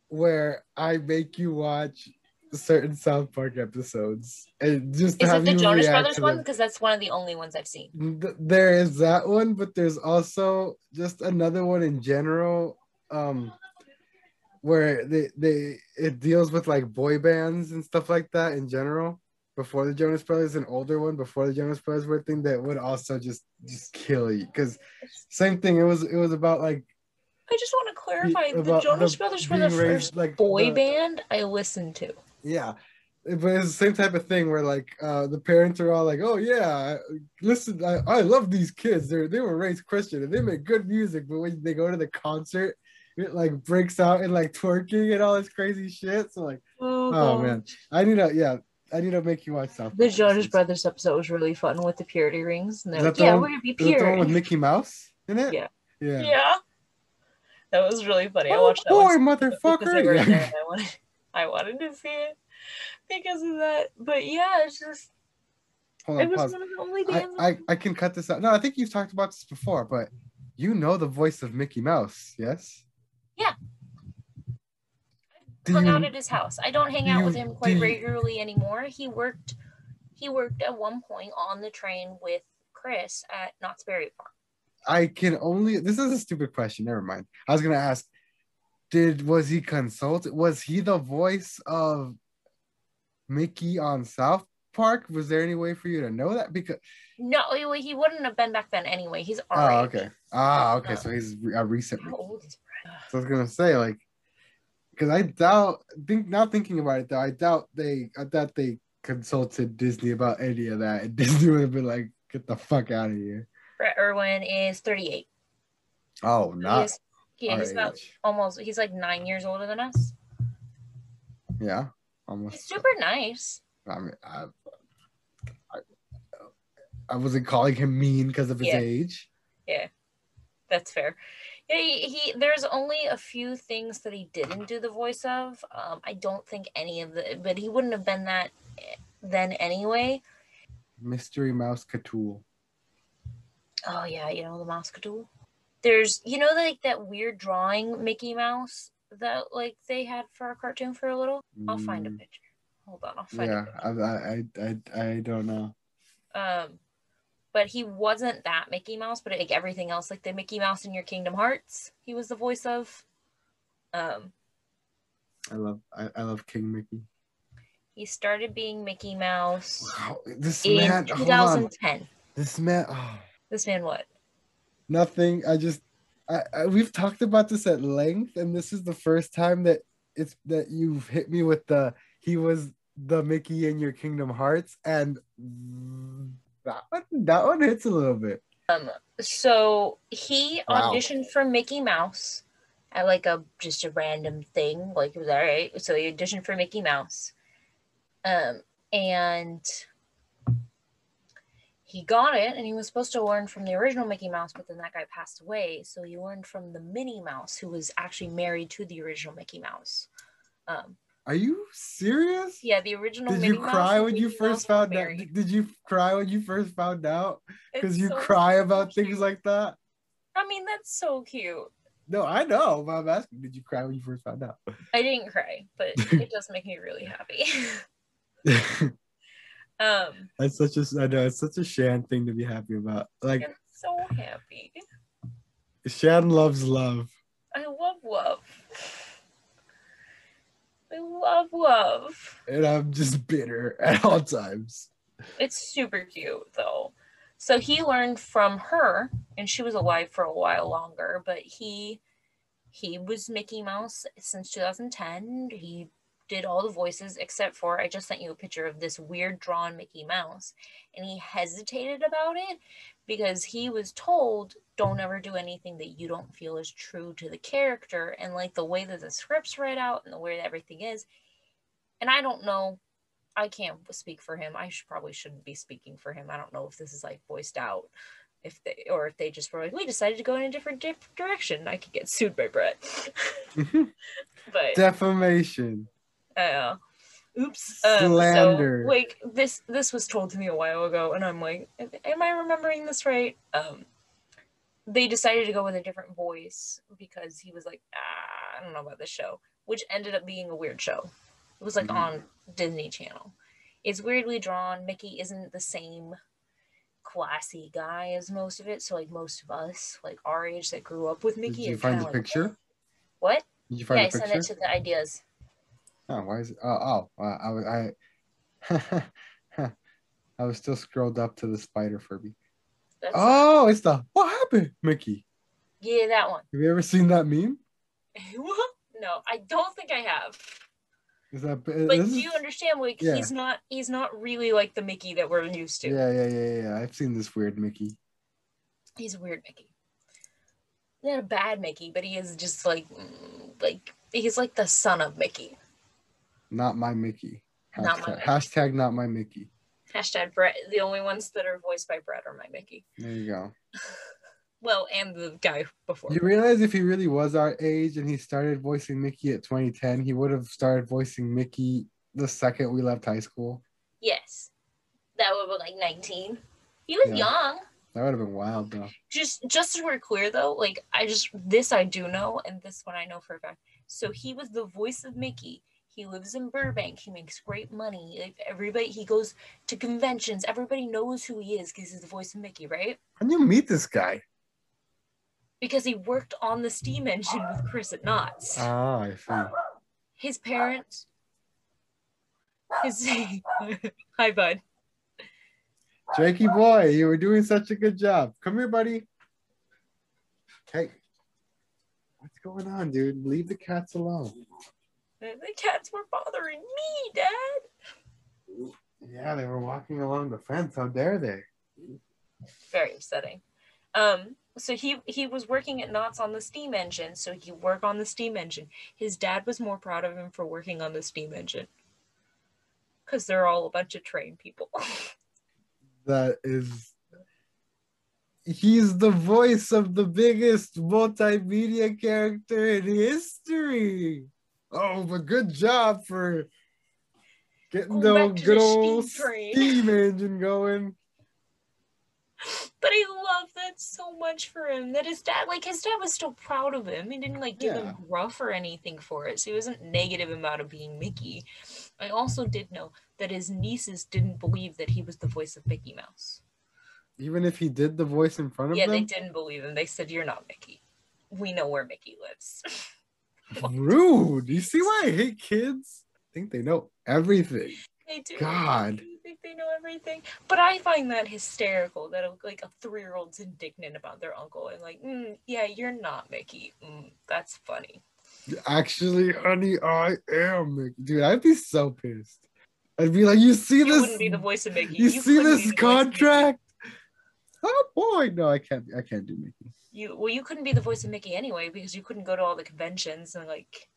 where I make you watch certain South Park episodes and just Is it the Jonas Brothers one? Because that's one of the only ones I've seen. There is that one, but there's also just another one in general, um, where they they it deals with like boy bands and stuff like that in general. Before the Jonas Brothers, an older one before the Jonas Brothers were a thing that would also just just kill you because same thing. It was it was about like I just want to clarify the Jonas the Brothers were the raised, first like, boy the- band I listened to. Yeah. But it's the same type of thing where like uh the parents are all like, Oh yeah, listen, I, I love these kids. They're they were raised Christian and they make good music, but when they go to the concert, it like breaks out in like twerking and all this crazy shit. So like, oh, oh man. I need to yeah, I need to make you watch South The Jonas. Brothers episode was really fun with the purity rings. And they're like, yeah, one- we're gonna be that the one pure. with Mickey Mouse in it? Yeah. Yeah. Yeah. That was really funny. I Oh watched that boy, one motherfucker. were in there Yeah. I wanted, I wanted to see it because of that. But yeah, it's just Hold it was pause. one of the only I. I, I can cut this out. No, I think you've talked about this before, but you know the voice of Mickey Mouse, yes? Yeah. Do hung you, out at his house. I don't hang out with him quite you- regularly anymore. He worked he worked at one point on the train with Chris at Knott's Berry Farm. I can only. This is a stupid question. Never mind. I was gonna ask. Did was he consulted? Was he the voice of Mickey on South Park? Was there any way for you to know that? Because No, he, he wouldn't have been back then anyway. He's oh, okay. Ah, okay. Oh. So he's a recent. How old is? So I was gonna say like, because I doubt. Think now thinking about it though, I doubt they. I doubt they consulted Disney about any of that, and Disney would have been like, "Get the fuck out of here." Bret Iwan is 38. Oh, not is, yeah, he's about almost he's like nine years older than us. Yeah, He's almost. super nice. I mean, I, I, I wasn't calling him mean because of his Yeah. age. Yeah, that's fair. He, he there's only a few things that he didn't do the voice of. Um, I don't think any of the, but he wouldn't have been that eh, then anyway. Mystery Mouse Catool. Oh yeah, you know the Moscatul. There's you know like that weird drawing Mickey Mouse that like they had for a cartoon for a little. I'll find a Mm, picture. Hold on, I'll find Yeah, a picture. I, I, I, I don't know. Um, but he wasn't that Mickey Mouse, but like everything else, like the Mickey Mouse in your Kingdom Hearts, he was the voice of. Um, I love, I, I love King Mickey. he started being Mickey Mouse Wow, this in man, hold on. 2010. This man, oh, This man, what? nothing. I just, I, I, we've talked about this at length, and this is the first time that it's that you've hit me with the he was the Mickey in your Kingdom Hearts, and that one, that one hits a little bit. Um, So he Wow. auditioned for Mickey Mouse at like a just a random thing. Like it was all right. So he auditioned for Mickey Mouse. Um, and he got it, and he was supposed to learn from the original Mickey Mouse, but then that guy passed away. So he learned from the Minnie Mouse, who was actually married to the original Mickey Mouse. Um, Are you serious? yeah, the original. Did you cry when you first found out? Did you cry when you first found out? Because you so cry about things like that. I mean, that's so cute. No, I know, but I'm asking, did you cry when you first found out? I didn't cry, but it does make me really happy. um, That's such a, I know it's such a Shan thing to be happy about. Like I'm so happy. Shan loves love. I love love. I love love. and I'm just bitter at all times. It's super cute though. So he learned from her, and she was alive for a while longer, but he he was Mickey Mouse since 2010. He did all the voices except for I just sent you a picture of this weird drawn Mickey Mouse, and he hesitated about it because he was told don't ever do anything that you don't feel is true to the character and like the way that the script's read out and the way that everything is. And I don't know I can't speak for him. I should probably shouldn't be speaking for him. I don't know if this is like voiced out, if they or if they just were like, we decided to go in a different di- direction. I could get sued by Bret. but Defamation. Uh, oops. Um, Slander. So, like this, this was told to me a while ago, and I'm like, am I remembering this right? Um, they decided to go with a different voice because he was like, ah, I don't know about this show, which ended up being a weird show. It was like Mhm. on Disney Channel. It's weirdly drawn. Mickey isn't the same classy guy as most of it. So like most of us, like our age that grew up with Mickey, Did you find the like, picture? What? Did you Yeah, find I the sent it to the ideas. Oh, why is it? Oh, oh, uh, I was I. I was still scrolled up to the spider Furby. That's, Oh, it's the what happened, Mickey. yeah, that one. Have you ever seen that meme? no, I don't think I have. Is that? But this do you understand? Like yeah. he's not he's not really like the Mickey that we're used to. Yeah, yeah, yeah, yeah. I've seen this weird Mickey. He's a weird Mickey. Not a bad Mickey, but he is just like mm, like he's like the son of Mickey. Not my Mickey. Hashtag, Not my Mickey. hashtag not my Mickey. Hashtag Bret. The only ones that are voiced by Bret are my Mickey. There you go. Well, and the guy before. You realize if he really was our age and he started voicing Mickey at 2010, he would have started voicing Mickey the second we left high school. yes, that would have been like nineteen. He was Yeah. young. That would have been wild though. just just so we're clear though like i just this i do know and this one i know for a fact so he was the voice of mickey he lives in burbank he makes great money like everybody he goes to conventions everybody knows who he is because he's the voice of mickey right How'd you meet this guy? because he worked on the steam engine with chris at Knott's Ah, I see. his parents his hi bud Jakey boy, you were doing such a good job. Come here, buddy. Hey. What's going on, dude? Leave the cats alone. The cats were bothering me dad Yeah, they were walking along the fence. How dare they? very upsetting. Um, so he he was working at Knott's on the steam engine, so he worked on the steam engine. His dad was more proud of him for working on the steam engine. Cause they're all a bunch of trained people. That is. He's the voice of the biggest multimedia character in history. Oh, but good job for getting the good the old steam steam engine going. but I love that so much for him. That his dad like his dad was still proud of him. He didn't like give Yeah. him gruff or anything for it. So he wasn't negative about it being Mickey. I also did know that his nieces didn't believe that he was the voice of Mickey Mouse. Even if he did the voice in front of them? Yeah, they didn't believe him. They said, You're not Mickey. We know where Mickey lives. Rude. You see why I hate kids? I think they know everything. they do. God. They think they know everything. But I find that hysterical that like a three year old's indignant about their uncle and like, mm, yeah, you're not Mickey. Mm, that's funny. Actually, honey, I am Mickey. Dude, I'd be so pissed. I'd be like, you see You this? wouldn't be the voice of Mickey. you, see this the voice of Mickey. contract? Oh boy, no, I can't. I can't do Mickey. You well, you couldn't be the voice of Mickey anyway because you couldn't go to all the conventions and like.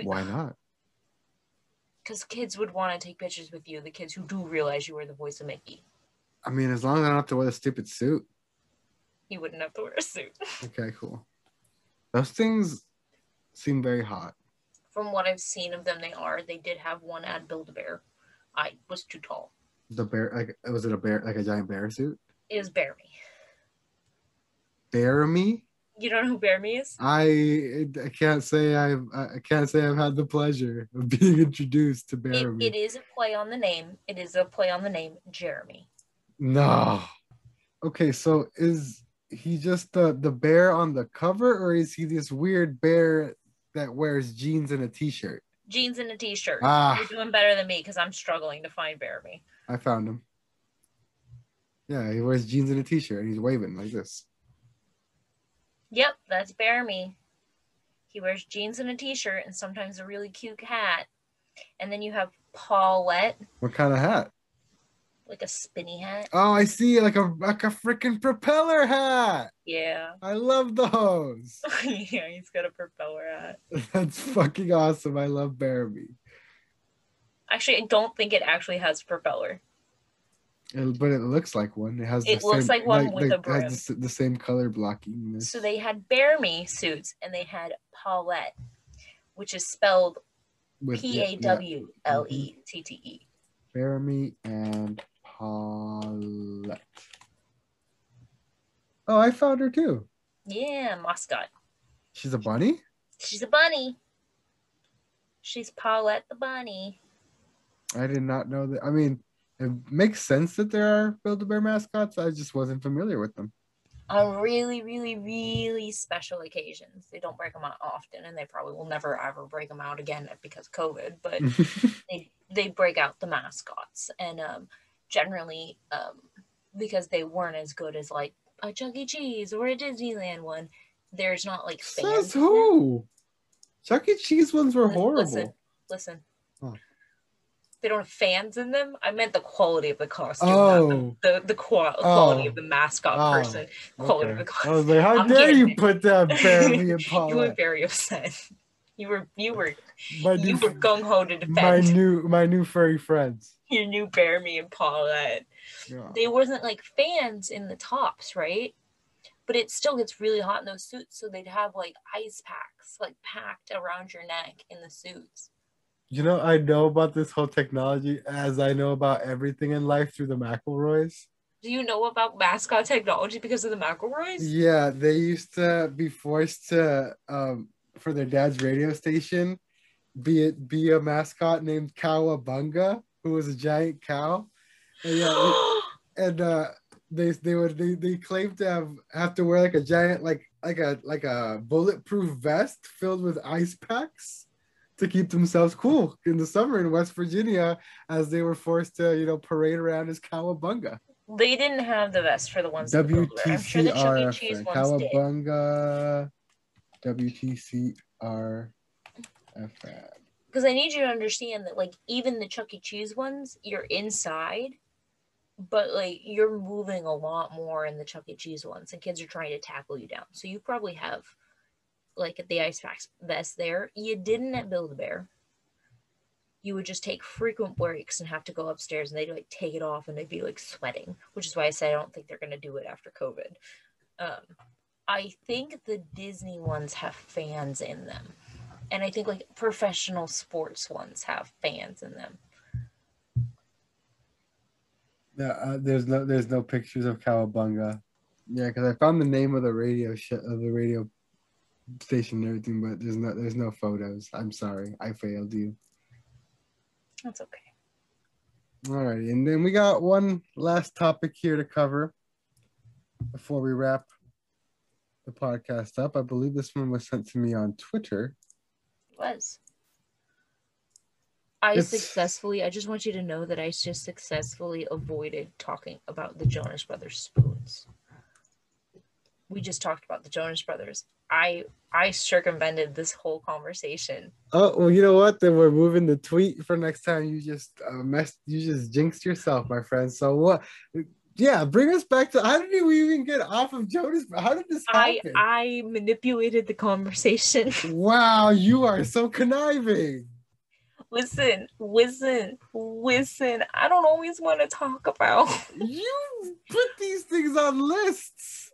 Why not? Because kids would want to take pictures with you. The kids who do realize you were the voice of Mickey. I mean, as long as I don't have to wear the stupid suit. You wouldn't have to wear a suit. Okay, cool. Those things seem very hot. From what I've seen of them, they are. They did have one ad Build a Bear. I was too tall. The bear, like, was it a bear, like a giant bear suit? It is Bearemy. Bearemy? You don't know who Bearemy is? I I can't say I've I can't say I've had the pleasure of being introduced to Bear It, me. it is a play on the name. It is a play on the name Jeremy. No. Okay, so is he just the the bear on the cover, or is he this weird bear that wears jeans and a t-shirt? Jeans and a t-shirt. Ah. You're doing better than me because I'm struggling to find Bearemy. I found him. Yeah, he wears jeans and a t-shirt and he's waving like this. Yep, that's Bearemy. He wears jeans and a t-shirt and sometimes a really cute hat. And then you have Pawlette, What kind of hat? like a spinny hat. Oh, I see, like a like a freaking propeller hat. Yeah. I love those. yeah, he's got a propeller hat. That's fucking awesome. I love Bearemy. Actually, I don't think it actually has a propeller. It- but it looks like one. It has. It the looks same, like one with a it has the, same color blocking. So they had Bearemy suits and they had Pawlette, which is spelled P A W L E T T E. P yeah, A W L E T T E. yeah. Jeremy and Pawlette. Oh, I found her too. Yeah, mascot. She's a bunny. She's a bunny. She's Pawlette the bunny. I did not know that. I mean, it makes sense that there are Build-A-Bear mascots. I just wasn't familiar with them. On really, really, really special occasions. They don't break them out often, and they probably will never ever break them out again because of COVID. But they they break out the mascots, and um, generally, um, because they weren't as good as like a Chuck E. Cheese or a Disneyland one, there's not like fans. Says who? Chuck E. Cheese ones were Li- horrible. Listen, listen. Oh. They don't have fans in them. I meant the quality of the costume, Oh. the the, the qua- quality Oh. of the oh. mascot Oh. person. Quality of Okay. the I costume. was like, how I'm dare you put down Barry and You were very upset. You were you were My you new, were gung ho to defend my new, my new furry friends. your new Bearemy and Pawlette. Yeah. They wasn't like fans in the tops, right? But it still gets really hot in those suits, so they'd have like ice packs like packed around your neck in the suits. You know, I know about this whole technology as I know about everything in life through the McElroys. Do you know about mascot technology because of the McElroys? Yeah, they used to be forced to, um, for their dad's radio station, be it be a mascot named Cowabunga, who was a giant cow. And yeah, and uh, they they would they, they claimed to have have to wear like a giant like like a like a bulletproof vest filled with ice packs to keep themselves cool in the summer in West Virginia as they were forced to you know parade around as Cowabunga. they didn't have the vest for the ones. that built it. I'm sure the Chuck. Cheese WTCRF ones did. Cowabunga WTCRF. Because I need you to understand that, like, even the Chuck E. Cheese ones, you're inside, but like you're moving a lot more in the Chuck E. Cheese ones, and kids are trying to tackle you down. So you probably have, like, at the ice packs vest there. You didn't at Build a Bear. You would just take frequent breaks and have to go upstairs, and they'd like take it off, and they'd be like sweating, which is why I said I don't think they're gonna do it after COVID. Um, I think the Disney ones have fans in them and I think like professional sports ones have fans in them. Yeah, uh, there's no there's no pictures of Cowabunga. Yeah, because I found the name of the radio sh- of the radio station and everything, but there's no there's no photos. I'm sorry, I failed you. That's okay. All right, and then we got one last topic here to cover before we wrap the podcast up. I believe this one was sent to me on Twitter. It was. I It's- successfully, I just want you to know that I just successfully avoided talking about the Jonas Brothers spoons. We just talked about the Jonas Brothers. I I circumvented this whole conversation. Oh well, you know what? Then we're moving the tweet for next time. You just uh, messed. You just jinxed yourself, my friend. So what? Yeah, bring us back to. How did we even get off of Jonas? How did this happen? I? I manipulated the conversation. wow, you are so conniving. listen, listen, listen. I don't always want to talk about. You put these things on lists.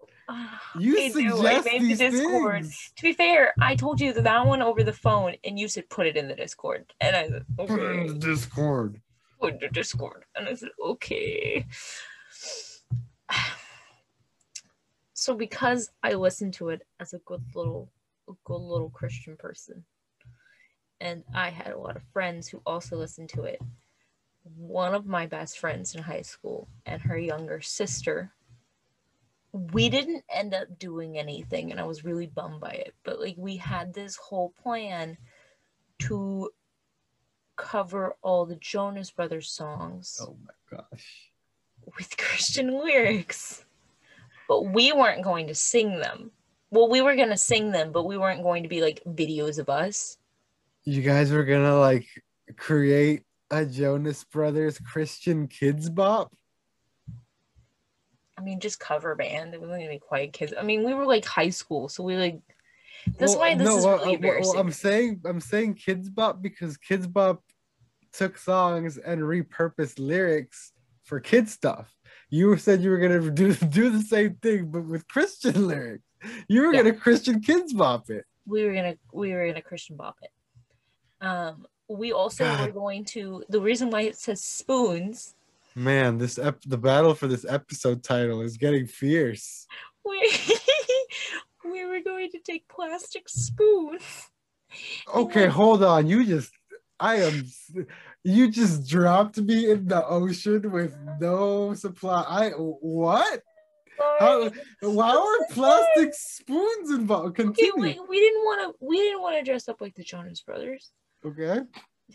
You I do. I suggest made the these Discord. things. To be fair, I told you that one over the phone, and you said put it in the Discord, and I said Put it in okay. the Discord. Put it in the Discord, and I said okay. So because I listened to it as a good little, a good little Christian person, and I had a lot of friends who also listened to it. One of my best friends in high school and her younger sister we mm. didn't end up doing anything and i was really bummed by it but like we had this whole plan to cover all the jonas brothers songs Oh my gosh. with Christian lyrics, but we weren't going to sing them. Well, we were going to sing them, but we weren't going to be like videos of us. You guys were gonna like create a Jonas Brothers Christian Kidz Bop. I mean, just cover band. It wasn't any quiet kids. I mean, we were like high school, so we like. That's Well, why this is well, really well, embarrassing. well, I'm saying I'm saying Kidz Bop because Kidz Bop took songs and repurposed lyrics for kid stuff. You said you were gonna do do the same thing, but with Christian lyrics. You were Yeah. gonna Christian Kidz Bop it. we were gonna we were gonna Christian bop it. Um, we also were going to. The reason why it says spoons. Man, this ep- the battle for this episode title is getting fierce. We we were going to take plastic spoons. Okay, hold on. You just I am you just dropped me in the ocean with no supply. I what? How, why are plastic spoons involved? Okay, Continue. we, we didn't want to we didn't want to dress up like the Jonas Brothers. Okay.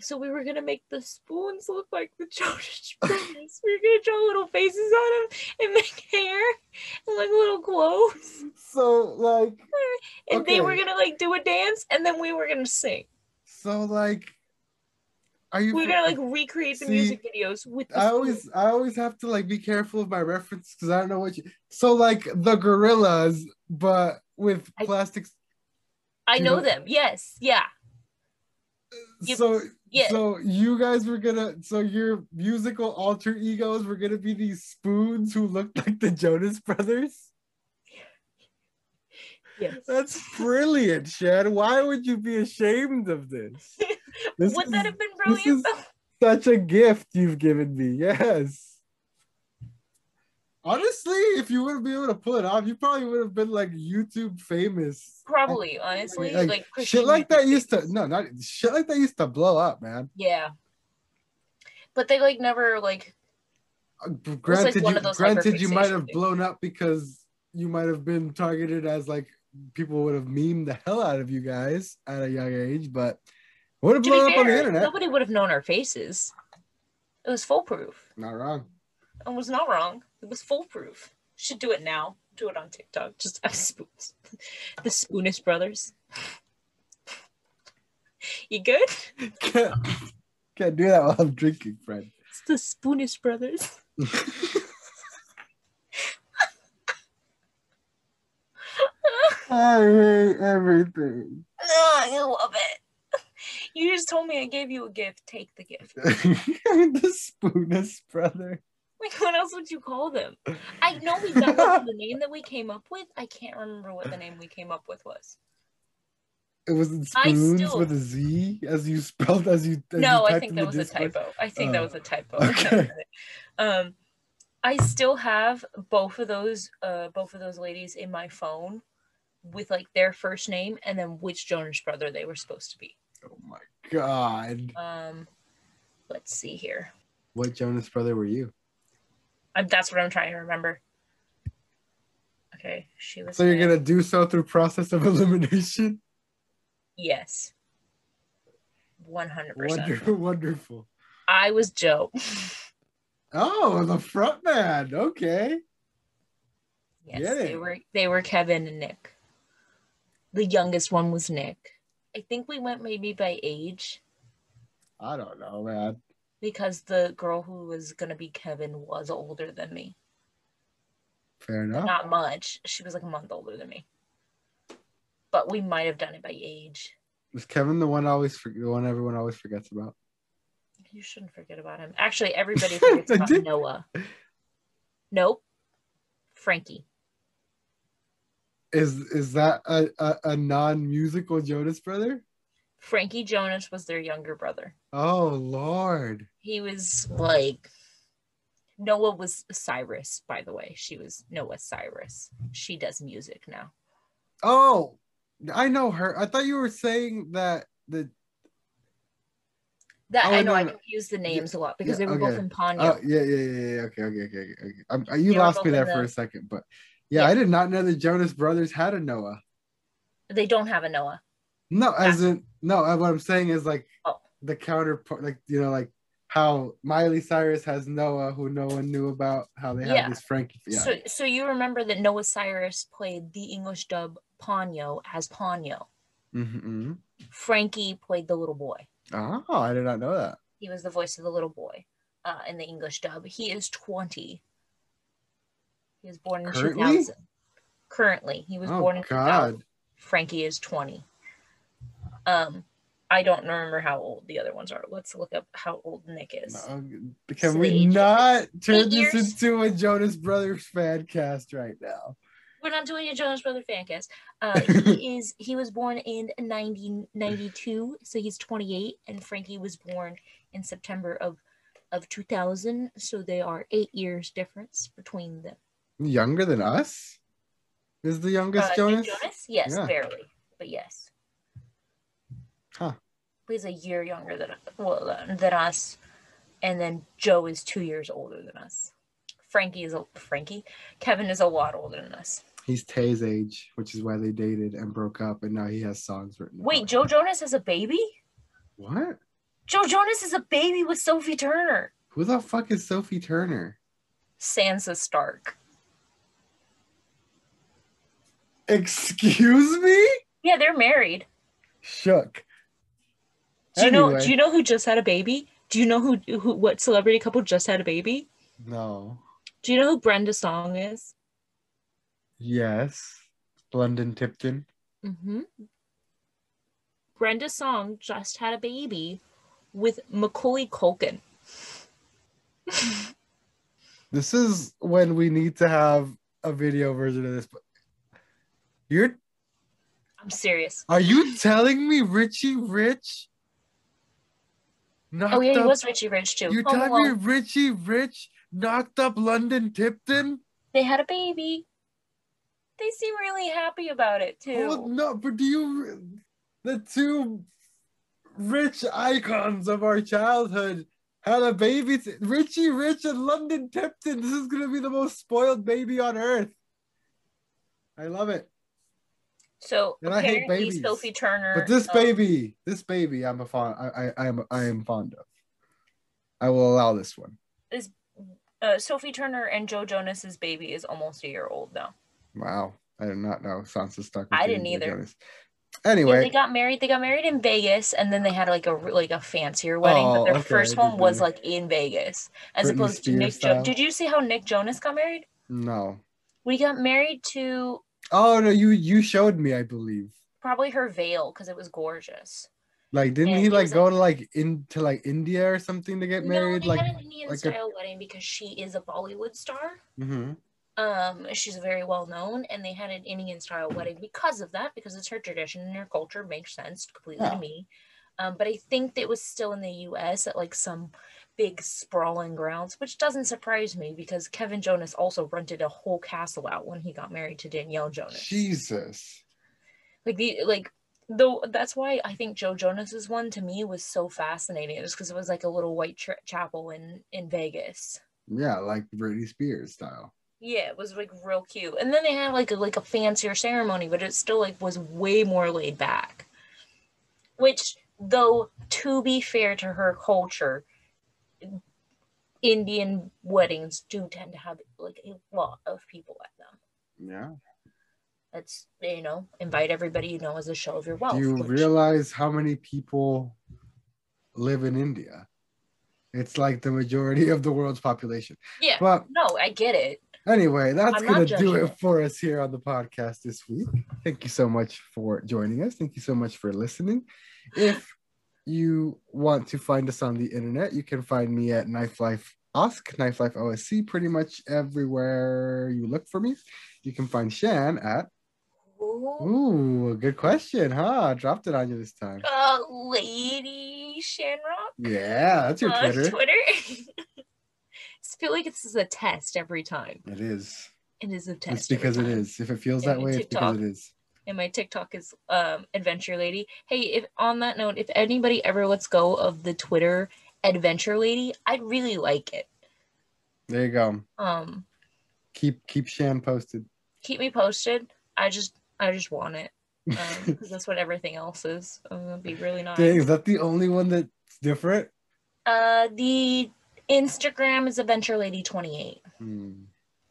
So we were gonna make the spoons look like the Jonas Brothers. we were gonna draw little faces on them and make hair and like little clothes. So like And they were gonna like do a dance and then we were gonna sing. so like are you We're gonna like recreate the See, music videos with the I spoons. always I always have to like be careful of my reference because I don't know what you so like the Gorillaz but with I- I you know them. Yes. Yeah. Uh, you- so Yeah. So you guys were gonna, so your musical alter egos were gonna be these spoons who looked like the Jonas Brothers. yes. That's brilliant, Shan. Why would you be ashamed of this? This Would is that have been this brilliant? is- such a gift you've given me. Yes. Honestly, if you would have been able to pull it off, you probably would have been like YouTube famous. Probably, honestly, Like, like, shit like that used to no, not shit like that used to blow up, man. Yeah. But they like never like Uh, granted, one you, granted, you might have things. blown up because you might have been targeted as like people would have memed the hell out of you guys at a young age, but would have blown be up on the internet. nobody would have known our faces. It was foolproof. Not wrong. I was not wrong. It was foolproof. Should do it now. Do it on TikTok. Just have spoons. the Spoonish brothers. You good? Can't, can't do that while I'm drinking, friend. It's the Spoonish brothers. I hate everything. Oh, I love it. You just told me I gave you a gift. Take the gift. the Spoonus brother. Like, what else would you call them? I know we got the name that we came up with. I can't remember what the name we came up with was. It was spoons still- with a Z as you spelled as you. As no, you I think in that was a typo. I think that Oh, was a typo. okay. um, I still have both of those, uh, both of those ladies in my phone, with like their first name and then which Jonas brother they were supposed to be. Oh my god! Um, let's see here. What Jonas brother were you? That's what I'm trying to remember. Okay, she was. So you're gonna do so through process of elimination? Yes. One hundred percent. Wonderful. I was Joe. Oh, the front man. Okay. yes, they were. They were Kevin and Nick. The youngest one was Nick. I think we went maybe by age I don't know, man. Because the girl who was gonna be Kevin was older than me. Fair enough. Not much. She was like a month older than me. But we might have done it by age. Was Kevin the one always for, the one everyone always forgets about? You shouldn't forget about him. Actually, everybody forgets about did. Noah. Nope. Frankie. Is is that a, a, a non-musical Jonas brother? Frankie Jonas was their younger brother. Oh Lord. He was like Noah was Cyrus, by the way. She was Noah Cyrus. She does music now. Oh, I know her. I thought you were saying that the That Oh, I know no, I confuse the names a lot because Yeah, they were both in Ponyo. Oh yeah, yeah, yeah, yeah. Okay, okay, okay, okay. okay. Um, uh, you They lost me there for the- a second, but yeah, Yeah. I did not know the Jonas Brothers had a Noah. they don't have a Noah. No, as in no. uh, What I'm saying is like Oh. the counterpart, like you know, like how Miley Cyrus has Noah, who no one knew about. How they Yeah. have this Frankie. Yeah. So, so you remember that Noah Cyrus played the English dub Ponyo as Ponyo. mm-hmm. Frankie played the little boy. Oh, I did not know that. He was the voice of the little boy uh, in the English dub. He is 20. He was born in Currently? 2000. Currently, he was Oh born in 2000. God. Frankie is 20. Um, I don't remember how old the other ones are. Let's look up how old Nick is. No, Can So we not turn this into a Jonas Brothers fan cast right now? We're not doing a Jonas Brothers fan cast. Uh, he is he was born in 1992, so he's 28, and Frankie was born in September of of 2000, so they are eight years difference between them. Younger than us? Is the youngest Uh, Jonas? Jonas? Yes, Yeah. barely, but yes. Huh. He's a year younger than well than us, and then Joe is two years older than us. Frankie is a Frankie. Kevin is a lot older than us. He's Tay's age, which is why they dated and broke up, and now he has songs written. Wait, Joe Jonas has a baby? What? Joe Jonas is a baby with Sophie Turner. Who the fuck is Sophie Turner? Sansa Stark. Excuse me? Yeah, they're married. Shook. Do you know? Do you know who just had a baby? Do you know who, who what celebrity couple just had a baby? No. Do you know who Brenda Song is? Yes. London Tipton. Mm-hmm. Brenda Song just had a baby with Macaulay Culkin. This is when we need to have a video version of this. But you're I'm serious. are you telling me Richie Rich? Knocked Oh yeah, he was Richie Rich too. You're Home oh, telling me Richie Rich knocked up London Tipton? They had a baby. They seem really happy about it too. Oh no, but do you the two rich icons of our childhood had a baby? t- Richie Rich and London Tipton. This is gonna be the most spoiled baby on earth. I love it. So And I hate babies. Sophie Turner. But this um, baby, this baby, I'm a fond. I, I, I am. I am fond of. I will allow this one. uh, Sophie Turner and Joe Jonas's baby is almost a year old now. Wow, I did not know Sansa Stark. I didn't either. Jonas. Yeah, Anyway, they got married. They got married in Vegas, and then they had like a like a fancier wedding. Oh, but their okay, first one was like in Vegas, as Britney opposed to Spears Nick. Jo- Did you see how Nick Jonas got married? no. We got married to Oh no, you you showed me, I believe. probably her veil because it was gorgeous. Like, didn't And he like go to like into like India or something to get married? no, they like, had an Indian like a- style wedding because she is a Bollywood star. Mhm. Um, she's very well known, and they had an Indian style wedding because of that, because it's her tradition and her culture makes sense completely Yeah. to me. Um, but I think it was still in the U.S. at like some big sprawling grounds, which doesn't surprise me because Kevin Jonas also rented a whole castle out when he got married to Danielle Jonas. Jesus. Like the like though that's why I think Joe Jonas's one to me was so fascinating, just because it was like a little white ch- chapel in in Vegas. Yeah, like Britney Spears style. Yeah, it was like real cute. And then they had like a like a fancier ceremony, but it still like was way more laid back. Which though to be fair to her culture, Indian weddings do tend to have like a lot of people at them. Yeah. That's you know, invite everybody you know as a show of your wealth. Do you which- realize how many people live in India? It's like the majority of the world's population. yeah. But no, I get it. anyway, that's I'm going to do judging it for us here on the podcast this week. Thank you so much for joining us. Thank you so much for listening. If you want to find us on the internet, you can find me at Knife Life Osk, Knife Life OSC, pretty much everywhere you look for me. You can find Shan at, ooh, good question, huh? Dropped it on you this time. Uh, Lady Shanrock. Yeah, that's your on Twitter. Twitter. I feel like this is a test every time. It is. It is a test. It's because it is. If it feels that way, it's because it is. And my TikTok is um Adventure Lady. Hey, if on that note, if anybody ever lets go of the Twitter Adventure Lady, I'd really like it. There you go. Um, Keep keep Shan posted. keep me posted. I just I just want it. Um, because that's what everything else is. I'm gonna be really nice. Dang, is that the only one that's different? Uh, the Instagram is Adventure Lady 28, Hmm,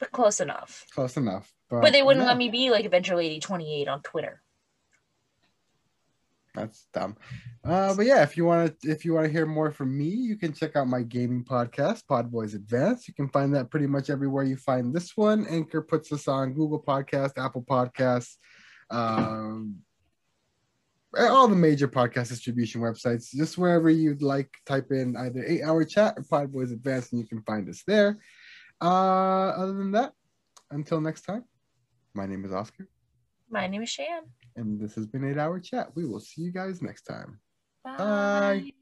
but close enough. close enough. But they wouldn't let me be like Adventure Lady 28 on Twitter. That's dumb. Uh, but yeah, if you want to, if you want to hear more from me, you can check out my gaming podcast, Pod Boys Advance. You can find that pretty much everywhere you find this one. Anchor puts us on Google Podcast, Apple Podcasts, um, all the major podcast distribution websites. Just wherever you'd like, type in either Eight Hour Chat or Pod Boys Advance, and you can find us there. Uh, other than that, until next time, my name is Oscar, My name is Shan. and this has been Eight Hour Chat. We will see you guys next time. Bye. Bye.